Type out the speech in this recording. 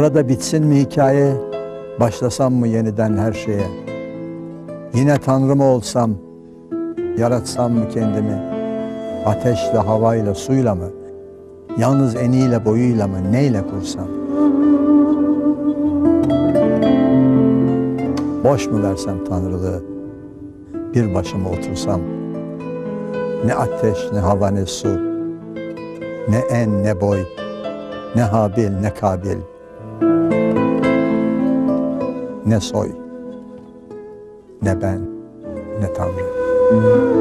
Burada bitsin mi hikaye, başlasam mı yeniden her şeye? Yine Tanrı mı olsam, yaratsam mı kendimi? Ateşle, havayla, suyla mı? Yalnız eniyle, boyuyla mı, neyle kursam? Boş mu versem Tanrılığı, bir başıma otursam? Ne ateş, ne hava, ne su, ne en, ne boy, ne Habil, ne Kabil, ne soy, ne ben, ne Tanrı.